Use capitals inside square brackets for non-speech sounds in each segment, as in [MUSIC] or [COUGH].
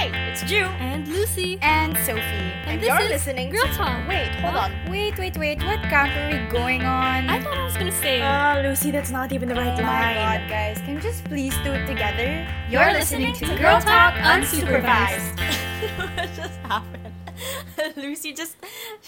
Hey, it's Giu and Lucy. and Sophie. and this you're is listening Girl to Talk. Wait, hold Huh? on. Wait, wait, wait. What camp are we going on? I thought I was gonna say. Ah, Lucy, that's not even the right oh my line. god, guys. Can we just please do it together? You're listening to Girl Talk Unsupervised. [LAUGHS] [LAUGHS] what just happened? [LAUGHS] Lucy just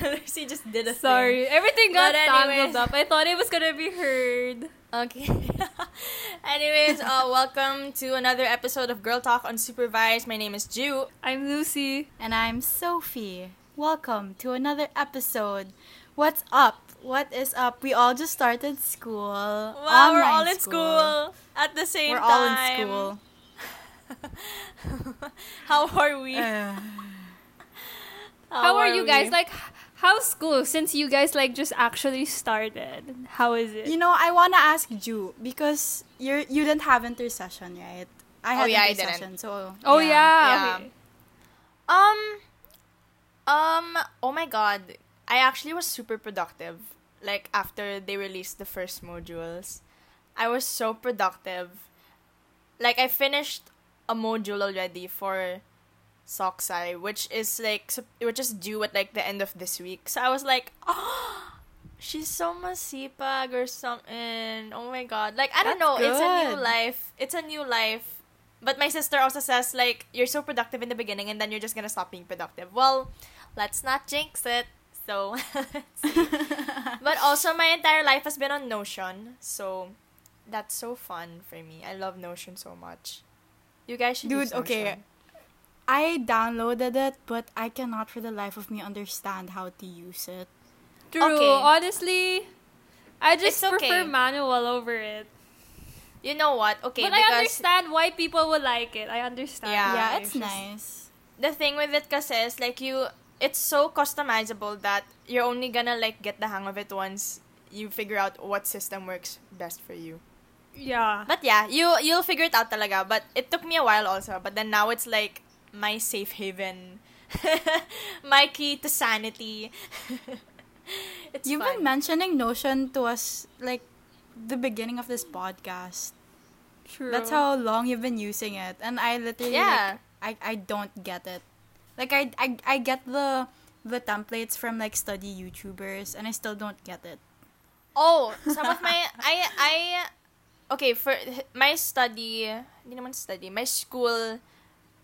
Lucy just did a Sorry, everything got But tangled anyways. up. I thought it was gonna be heard. Okay. Anyways, uh, welcome to another episode of Girl Talk Unsupervised. My name is Giu. I'm Lucy. And I'm Sophie. Welcome to another episode. What's up? What is up? We all just started school. Wow, we're all in school at the same We're time. all in school. [LAUGHS] How are we? Uh, How, are you guys? we? Like, how's school? Since you guys like just actually started, how is it? you know, I wanna ask Giu because you're you didn't have intercession, right? I Oh, had yeah, I intercession, so oh yeah. Yeah. okay. Um, um, oh my god. I actually was super productive. Like, after they released the first modules, I was so productive. Like, I finished a module already for SocSci, which is like, which is due at like the end of this week. So I was like, oh, she's so masipag or something. Oh my god. Like, I don't That's know. It's a new life. It's a new life. But my sister also says, like, you're so productive in the beginning and then you're just gonna stop being productive. Well, let's not jinx it. So, [LAUGHS] [LAUGHS] but also, my entire life has been on Notion. So, that's so fun for me. I love Notion so much. You guys should Dude, okay. Notion. I downloaded it, but I cannot for the life of me understand how to use it. True. Okay. Honestly, I just It's okay. prefer manual over it. You know what? Okay, but because I understand why people would like it. I understand. Yeah. yeah, why. it's nice. the thing with it kasi is like you it's so customizable that you're only gonna like get the hang of it once you figure out what system works best for you. Yeah. But yeah, you you'll figure it out talaga. But it took me a while also. But then now it's like my safe haven, [LAUGHS] my key to sanity. [LAUGHS] it's You've fun. been mentioning Notion to us like the beginning of this podcast. True. That's how long you've been using it, and I literally Yeah. like, I I don't get it. Like I I I get the the templates from like study YouTubers, and I still don't get it. Oh, some of [LAUGHS] my I I okay for my study. Hindi naman study. My school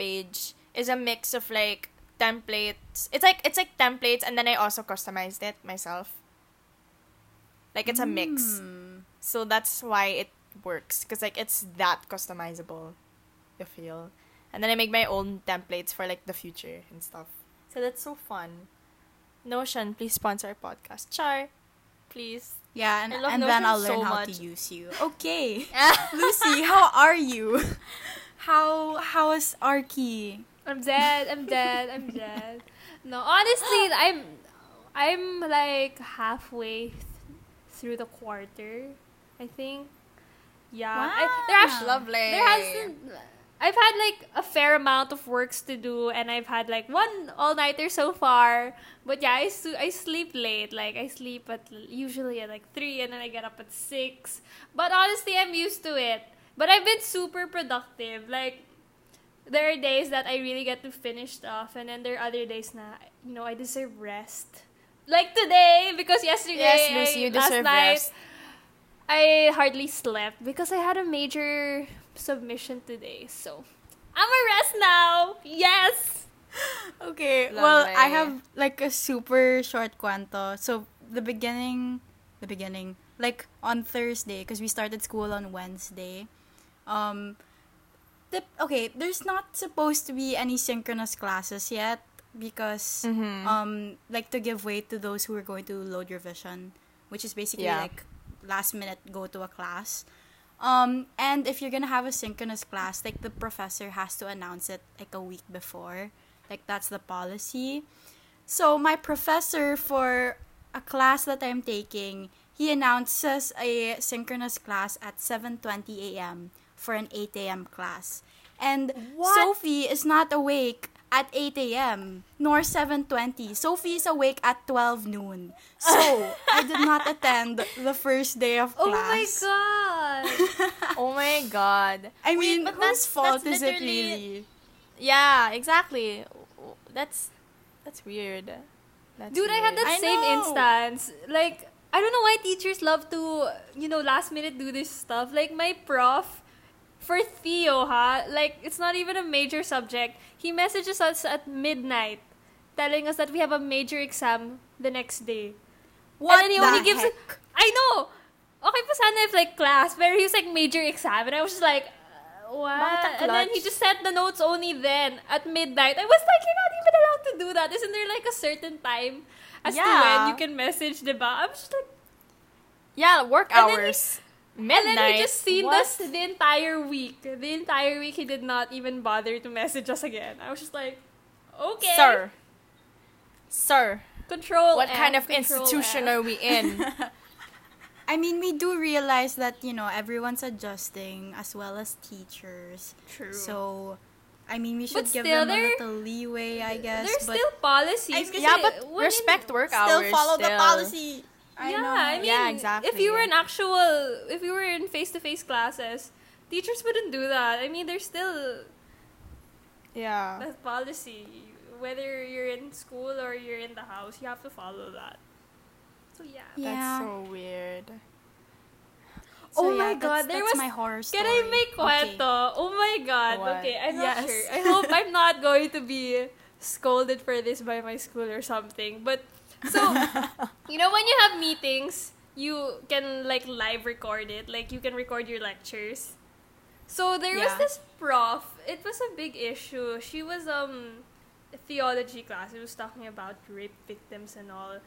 page is a mix of like templates. It's like it's like templates, and then I also customized it myself. Like it's a mix, Hmm. so that's why it works. Cause like it's that customizable, I feel. And then I make my own templates for like the future and stuff. So that's so fun. Notion, please sponsor our podcast. Char, please. Yeah, and, and then I'll learn so how much. to use you. Okay, [LAUGHS] Lucy, how are you? [LAUGHS] How how is Archi? I'm dead. I'm dead. I'm dead. No, honestly, I'm I'm like halfway th- through the quarter. I think. Yeah. I, there Wow. actually Lovely. there hasn't. I've had like a fair amount of works to do, and I've had like one all nighter so far. But yeah, I su- I sleep late. Like I sleep at usually at like three, and then I get up at six. But honestly, I'm used to it. But I've been super productive. Like there are days that I really get to finish stuff, and then there are other days na you know I deserve rest. Like today, because yesterday, Yes, Lucy, I- you deserve night, rest. I hardly slept because I had a major submission today. So I'm a rest now. Yes. [LAUGHS] Okay, well, I have like a super short cuento. So the beginning, the beginning, like on Thursday, because we started school on Wednesday. Um, the okay, there's not supposed to be any synchronous classes yet because Mhm. um, like to give way to those who are going to load revision, which is basically Yeah. like last minute go to a class. Um, and if you're gonna have a synchronous class, like the professor has to announce it like a week before. Like that's the policy. So my professor for a class that I'm taking, he announces a synchronous class at 7:20 a.m. for an 8 a.m. class. And What? Sophie is not awake at 8 a.m. nor 7:20. Sophie is awake at 12 noon. So, I did not [LAUGHS] attend the first day of class. Oh my god. [LAUGHS] oh my god. I Wait, mean, but whose that's- fault that's is it really? Yeah, exactly. That's that's weird. That's Dude, I had that I same know. instance. Like, I don't know why teachers love to, you know, last minute do this stuff. Like, my prof, for Theo, ha, like, it's not even a major subject. He messages us at midnight telling us that we have a major exam the next day. What and then he the only gives? I know. Okay pa sana if like class, but he was like major exam, and I was just like, uh, what? And then he just sent the notes only then at midnight. I was like, you're not even allowed to do that. Isn't there like a certain time as to when you can message, diba? I was just like, Yeah, work And then he- hours. Midnight. and then he just seen What? us the entire week. The entire week he did not even bother to message us again. I was just like, okay, Sir. Sir. control. What F, kind of institution F. are we in? [LAUGHS] I mean, we do realize that, you know, everyone's adjusting as well as teachers. True. So, I mean, we should But give still, them a little leeway, I guess. There's but still policies. I- yeah, but respect work hours. still hours. follow the policy. I yeah, know. I mean, Yeah, If you were in actual, if you were in face-to-face classes, teachers wouldn't do that. I mean, there's still Yeah. that policy. Whether you're in school or you're in the house, you have to follow that. So yeah. Yeah. That's so weird. Oh so, oh yeah, my that's- god, there that's was my horror story. Can I make Okay. Oh my god. What? Okay, I'm Yes. not sure. I hope I'm not going to be scolded for this by my school or something. But so you know when you have meetings, you can like live record it. Like you can record your lectures. So there was this prof. It was a big issue. She was um theology class. It was talking about rape victims and all.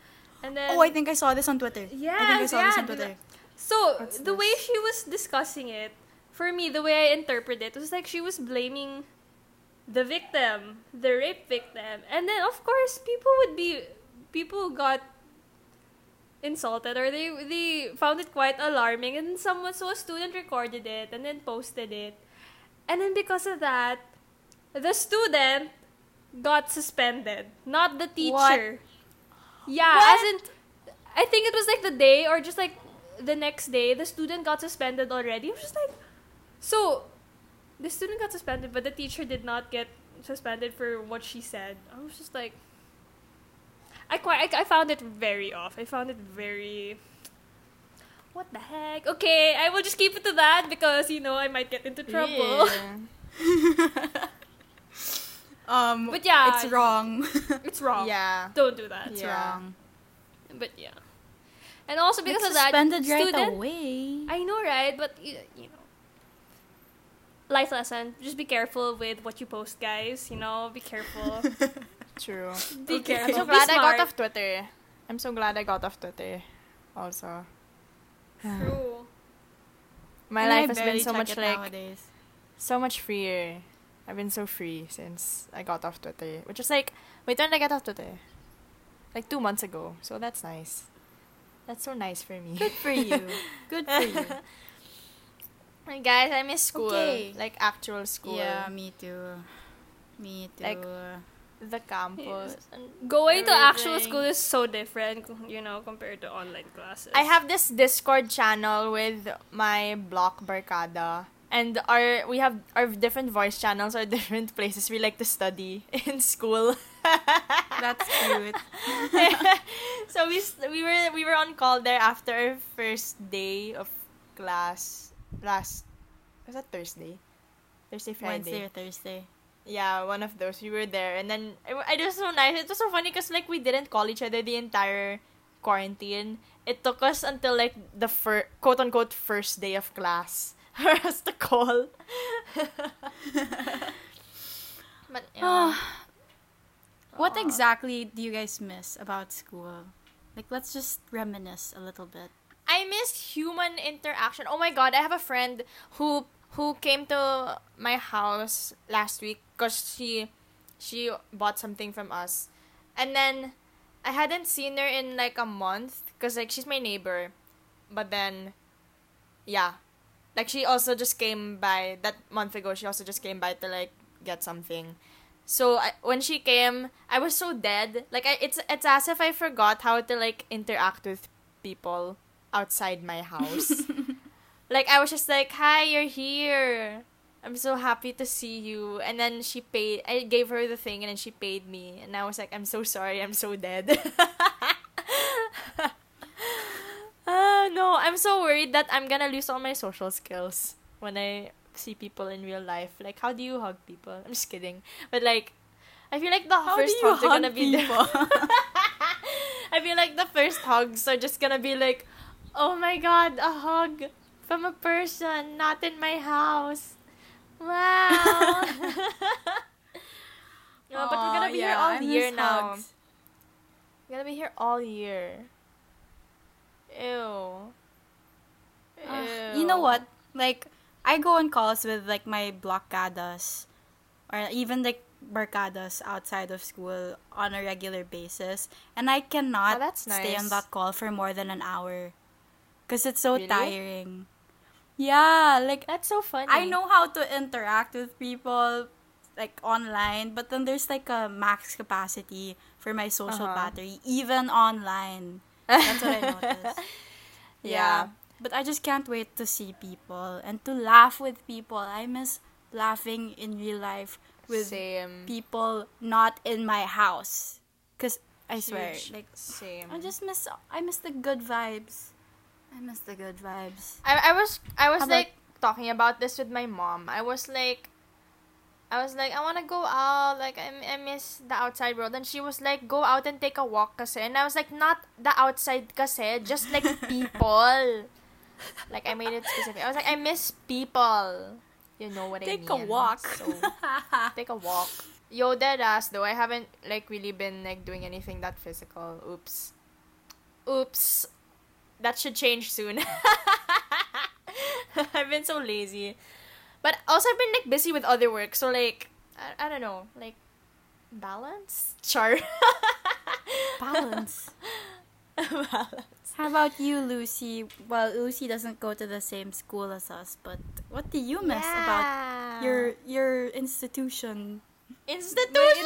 And then Oh, I think I saw this on Twitter. Yeah. I think I saw this yeah, on Twitter. so What's the way she was discussing it, for me, the way I interpret it was like she was blaming the victim, the rape victim, and then of course people would be people got insulted or they they found it quite alarming. And someone so a student recorded it and then posted it. And then because of that the student got suspended. Not the teacher. What? yeah What? as in i think it was like the day or just like the next day the student got suspended already. I was just like so the student got suspended but the teacher did not get suspended for what she said. I was just like I quite I, I found it very off. I found it very what the heck? Okay, I will just keep it to that because you know I might get into trouble. Yeah. [LAUGHS] Um, But yeah, it's wrong. It's wrong. [LAUGHS] yeah. Don't do that. it's Yeah. wrong. But yeah. And also because It's of that, suspended right student, away. I know, right? But you, you know, life lesson: just be careful with what you post, guys. You know, be careful. [LAUGHS] True. be Okay. I'm so be glad I got off Twitter. I'm so glad I got off Twitter. Also. True. My And I life has been so much it like nowadays. so much freer. I've been so free since I got off Twitter. Which is like wait when did I get off Twitter? Like two months ago. So that's nice. That's so nice for me. Good for you. [LAUGHS] Good for you. [LAUGHS] Hey, Guys, I miss school. Okay. Like actual school. Yeah, me too. Me too. Like, The campus. and Going to actual everything. school is so different, you know, compared to online classes. I have this Discord channel with my block barkada. And our we have our different voice channels or [LAUGHS] different places we like to study [LAUGHS] in school. [LAUGHS] That's cute. so we we were we were on call there after our first day of class last was that Thursday? Thursday Friday. Wednesday or Thursday. Yeah, one of those. We were there, and then it, it was so nice. It was so funny because like we didn't call each other the entire quarantine. It took us until like the fir- quote unquote first day of class [LAUGHS] for us to call. [LAUGHS] [LAUGHS] but yeah. Ah. What Aw. exactly do you guys miss about school? Like, let's just reminisce a little bit. I miss human interaction. Oh my god, I have a friend who who came to my house last week because she she bought something from us, and then I hadn't seen her in like a month because like she's my neighbor, but then yeah, like she also just came by that month ago. She also just came by to like get something. So I, when she came, I was so dead. Like I, it's it's as if I forgot how to like interact with people outside my house. [LAUGHS] like I was just like, "Hi, you're here." I'm so happy to see you. And then she paid, I gave her the thing and then she paid me. And I was like, I'm so sorry, I'm so dead. uh, [LAUGHS] no, I'm so worried that I'm gonna lose all my social skills when I see people in real life. Like, how do you hug people? I'm just kidding. But like, I feel like the How first hugs are gonna be people? [LAUGHS] I feel like the first hugs are just gonna be like, oh my god, a hug from a person, not in my house. Wow. no, [LAUGHS] but we're gonna be here yeah, all I year now. We're gonna be here all year. Ew. Ah, you know what? Like, I go on calls with like my blockadas or even like barcadas outside of school on a regular basis, and I cannot Oh, that's stay on that call for more than an hour because it's so Really? tiring. Yeah, like That's so funny. I know how to interact with people like online, but then there's like a max capacity for my social Uh-huh. battery even online. That's what I [LAUGHS] noticed. Yeah. But I just can't wait to see people and to laugh with people. I miss laughing in real life with Same. people not in my house. Cause I swear, Huge. like Same. I just miss I miss the good vibes. I miss the good vibes. I, I was I was How about- like talking about this with my mom. I was like I was like I want to go out like I, I miss the outside world and she was like go out and take a walk kasi and I was like not the outside kasi just like [LAUGHS] people. like I made it specific. I was like I miss people. You know what Take I a mean. Take a walk. So [LAUGHS] take a walk. Yo, dead ass though. I haven't like really been like doing anything that physical. Oops. Oops. That should change soon. [LAUGHS] I've been so lazy. But also I've been like busy with other work, so like I, I don't know, like balance? Char. [LAUGHS] Balance. balance. How about you, Lucy? Well, Lucy doesn't go to the same school as us, but what do you miss about your your institution? institution.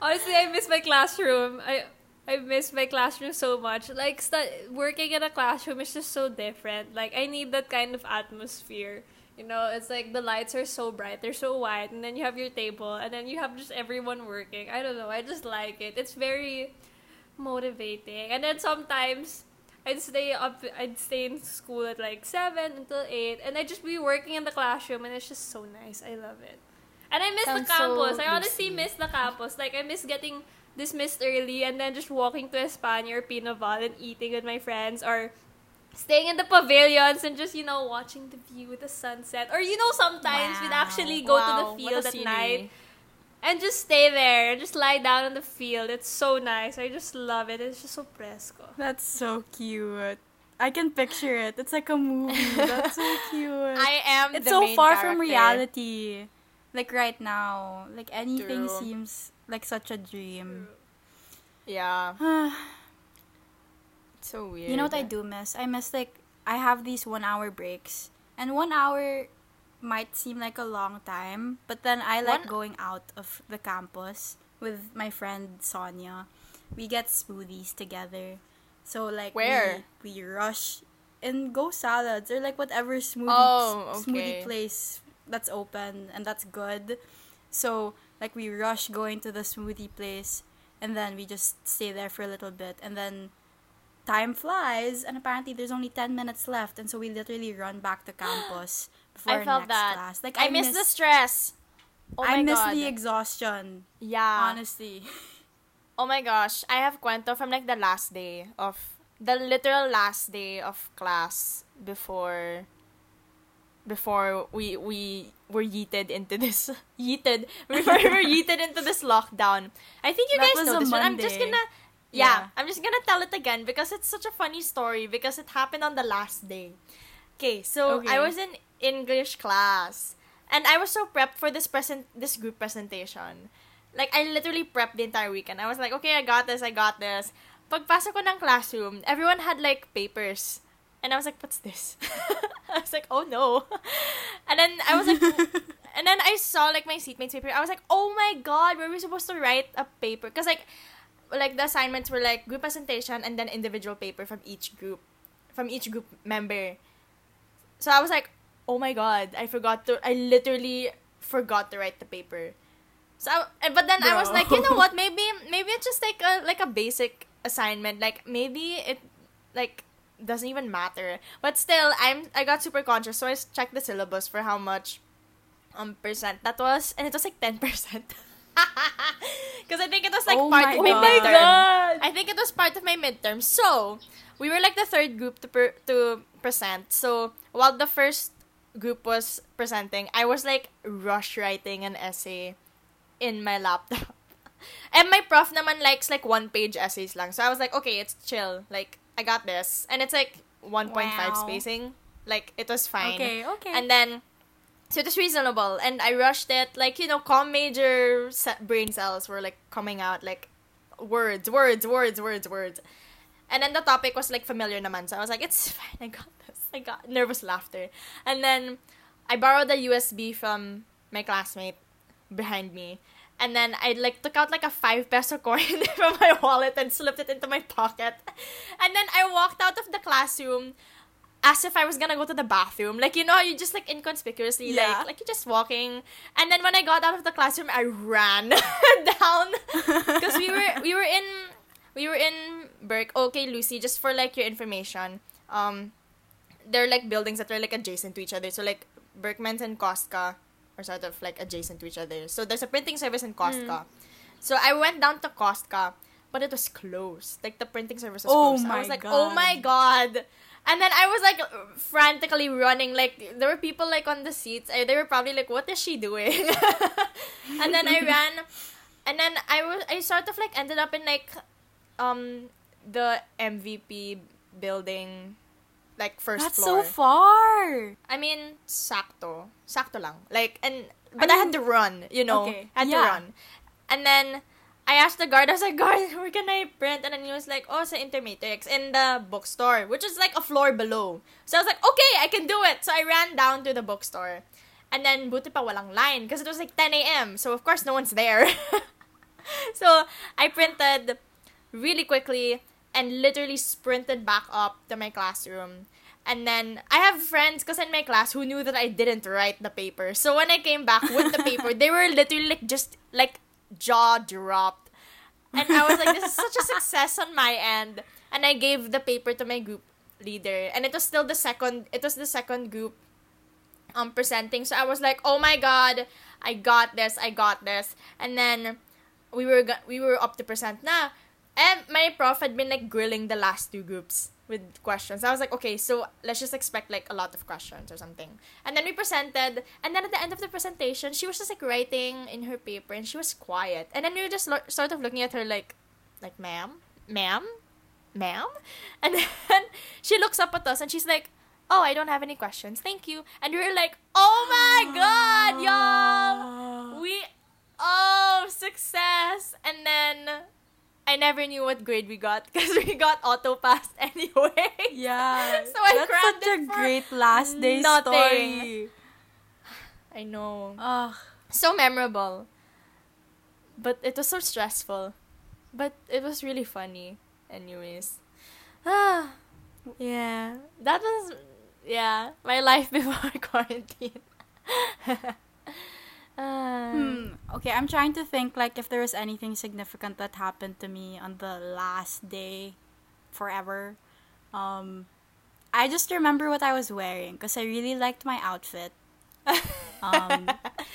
Honestly, I miss my classroom. I I miss my classroom so much. Like stu- working in a classroom is just so different. Like I need that kind of atmosphere. You know, it's like the lights are so bright, they're so white, and then you have your table, and then you have just everyone working. I don't know. I just like it. It's very motivating. And then sometimes I'd stay up. I'd stay in school at like seven until eight, and I'd just be working in the classroom, and it's just so nice. I love it. And I miss Sounds the campus. so I honestly Lucy. miss the campus. Like I miss getting dismissed early and then just walking to Espana or Pinaval and eating with my friends or staying in the pavilions and just, you know, watching the view, with the sunset. Or, you know, sometimes we'd actually go Wow, to the field at scenery. night and just stay there and just lie down on the field. It's so nice. I just love it. It's just so fresco. That's so cute. I can picture it. It's like a movie. That's so [LAUGHS] cute. I am it's the so main far from reality. Like right now, like anything True. seems like such a dream. Yeah. [SIGHS] It's so weird. You know what I do miss? I miss like I have these one hour breaks, and one hour might seem like a long time, but then I like One- going out of the campus with my friend Sonia. We get smoothies together, so like Where? we, we rush and go salads or like whatever smoothie Oh, smoothie place that's open and that's good. So like we rush going to the smoothie place and then we just stay there for a little bit and then time flies and apparently there's only 10 minutes left and so we literally run back to [GASPS] campus before I felt next that. class. Like I, miss, the stress. Oh my I miss god. the exhaustion, yeah. honestly. Oh my gosh, I have cuento from like the last day of the literal last day of class before before we we were yeeted into this [LAUGHS] yeeted [LAUGHS] before we were yeeted into this lockdown. I think you That guys know this, but I'm just gonna yeah, Yeah. I'm just gonna tell it again because it's such a funny story because it happened on the last day. Okay, so Okay. I was in English class and I was so prepped for this present this group presentation. Like I literally prepped the entire weekend. I was like, okay, I got this, I got this. Pagpasok ko ng classroom, everyone had like papers. And I was like, what's this? [LAUGHS] I was like, oh no. And then I was like, [LAUGHS] and then I saw like my seatmates' paper. I was like, oh my god, were we supposed to write a paper? Because like, like the assignments were like group presentation and then individual paper from each group, from each group member. so I was like, oh my god, I forgot to. I literally forgot to write the paper. So, I, but then I was like, you know what? Maybe maybe it's just like a like a basic assignment. Like maybe it like doesn't even matter. But still, I'm I got super conscious, so I checked the syllabus for how much um percent that was, and it was like ten [LAUGHS] percent. Because I think it was like Oh part my of my God. midterm. I think it was part of my midterm. So we were like the third group to per- to present. So while the first group was presenting, I was like rush writing an essay in my laptop. [LAUGHS] And my prof naman likes like one page essays lang. So I was like, okay, it's chill. Like I got this. And it's like 1.5 Wow. spacing. Like it was fine. Okay, okay. And then so it was reasonable and I rushed it like you know com major brain cells were like coming out like words words words words words and then the topic was like familiar naman so I was like it's [LAUGHS] fine I got this I got nervous laughter and then I borrowed a USB from my classmate behind me and then I like took out like a five peso [LAUGHS] coin [LAUGHS] from my wallet and slipped it into my pocket and then I walked out of the classroom as if I was gonna go to the bathroom. Like you know, you just like inconspicuously Yeah. like like you're just walking. And then when I got out of the classroom, I ran [LAUGHS] down because we were we were in we were in Burke. Okay, Lucy, just for like your information, um, they're like buildings that are like adjacent to each other. So like Berchmans and Kostka are sort of like adjacent to each other. So there's a printing service in Kostka. So I went down to Kostka, but it was closed. Like the printing service was Oh closed. I was like, oh my god. And then I was like frantically running. Like there were people like on the seats. They were probably like, "What is she doing?" [LAUGHS] and then I [LAUGHS] ran, and then I was I sort of like ended up in like, um, the MVP building, like first That's floor. so far. I mean, sakto. Sakto lang. Like, and, I but I, had to run, you know. Okay, I had yeah. to run. And then, I asked the guard, I was like, guard, [LAUGHS] where can I print? And then he was like, oh, sa Intermatrix, in the bookstore, which is like a floor below. So I was like, okay, I can do it. So I ran down to the bookstore. And then, buti pa walang line, because it was like 10 a.m. So of course, no one's there. [LAUGHS] so, I printed really quickly and literally sprinted back up to my classroom. And then I have friends because in my class who knew that I didn't write the paper. So when I came back with the paper, they were literally like just like jaw dropped. And I was like, this is such a success on my end. And I gave the paper to my group leader. And it was still the second it was the second group um presenting. So I was like, "Oh my god, I got this. I got this." And then we were we were up to present na. And my prof had been like grilling the last two groups with questions. I was like, okay, so let's just expect like a lot of questions or something. And then we presented, and then at the end of the presentation, she was just like writing in her paper, and she was quiet. And then we were just lo- sort of looking at her like, like, ma'am, ma'am, ma'am, [LAUGHS] and then she looks up at us, and she's like, oh, I don't have any questions, thank you. And we were like, oh my god, y'all, [GASPS] we, oh, success. And then I never knew what grade we got [LAUGHS] because we got auto passed [LAUGHS] anyway. Yeah. [LAUGHS] So I That's crammed such a great last day nothing. story. [SIGHS] I know. Ugh. So memorable. But it was so stressful. But it was really funny. Anyways. Ah. [SIGHS] Yeah. That was yeah, my life before quarantine. Ah. Hmm. Okay, I'm trying to think like if there was anything significant that happened to me on the last day forever. Um I just remember what I was wearing because I really liked my outfit. Um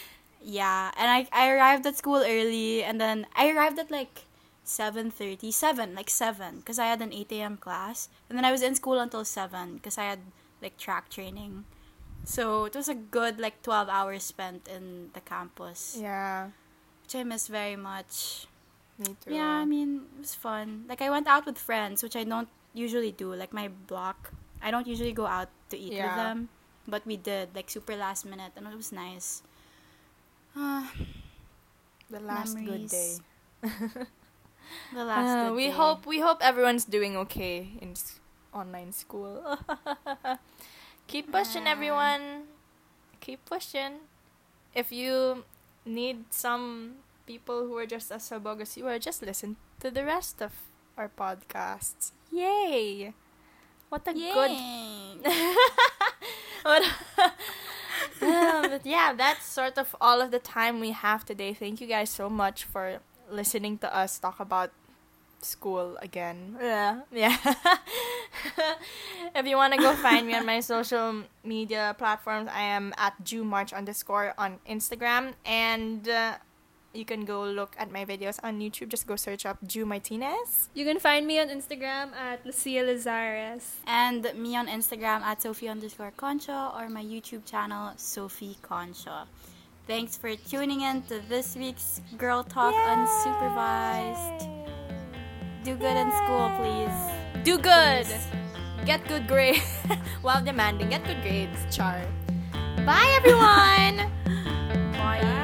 [LAUGHS] yeah, and I I arrived at school early and then I arrived at like 7:30, 7, like 7 because I had an 8 a.m. class and then I was in school until 7 because I had like track training. So it was a good like 12 hours spent in the campus, Yeah. which I miss very much. Me too. Yeah, I mean, it was fun. Like I went out with friends, which I don't usually do. Like my block, I don't usually go out to eat with them, but we did like super last minute, and it was nice. Uh, the last good day. The [LAUGHS] last. Uh, good we day. hope we hope everyone's doing okay in s- online school. [LAUGHS] Keep pushing, everyone. Keep pushing. If you need some people who are just as sabog as you are, just listen to the rest of our podcasts. Yay! What a good Yay. [LAUGHS] What- Um, [LAUGHS] but yeah, that's sort of all of the time we have today. Thank you guys so much for listening to us talk about school again. Yeah. Yeah. [LAUGHS] if you want to go find me on my social media platforms, I am at GiuMarch underscore on Instagram. And uh, you can go look at my videos on YouTube. Just go search up Giu Martinez. You can find me on Instagram at Lucia Lazares. And me on Instagram at Sophie underscore Concha or my YouTube channel, Sophie Concha. Thanks for tuning in to this week's Girl Talk Unsupervised. Do good in school, please. Do good. Get good grades. [LAUGHS] While demanding, get good grades. Char. Bye, everyone. [LAUGHS] Bye.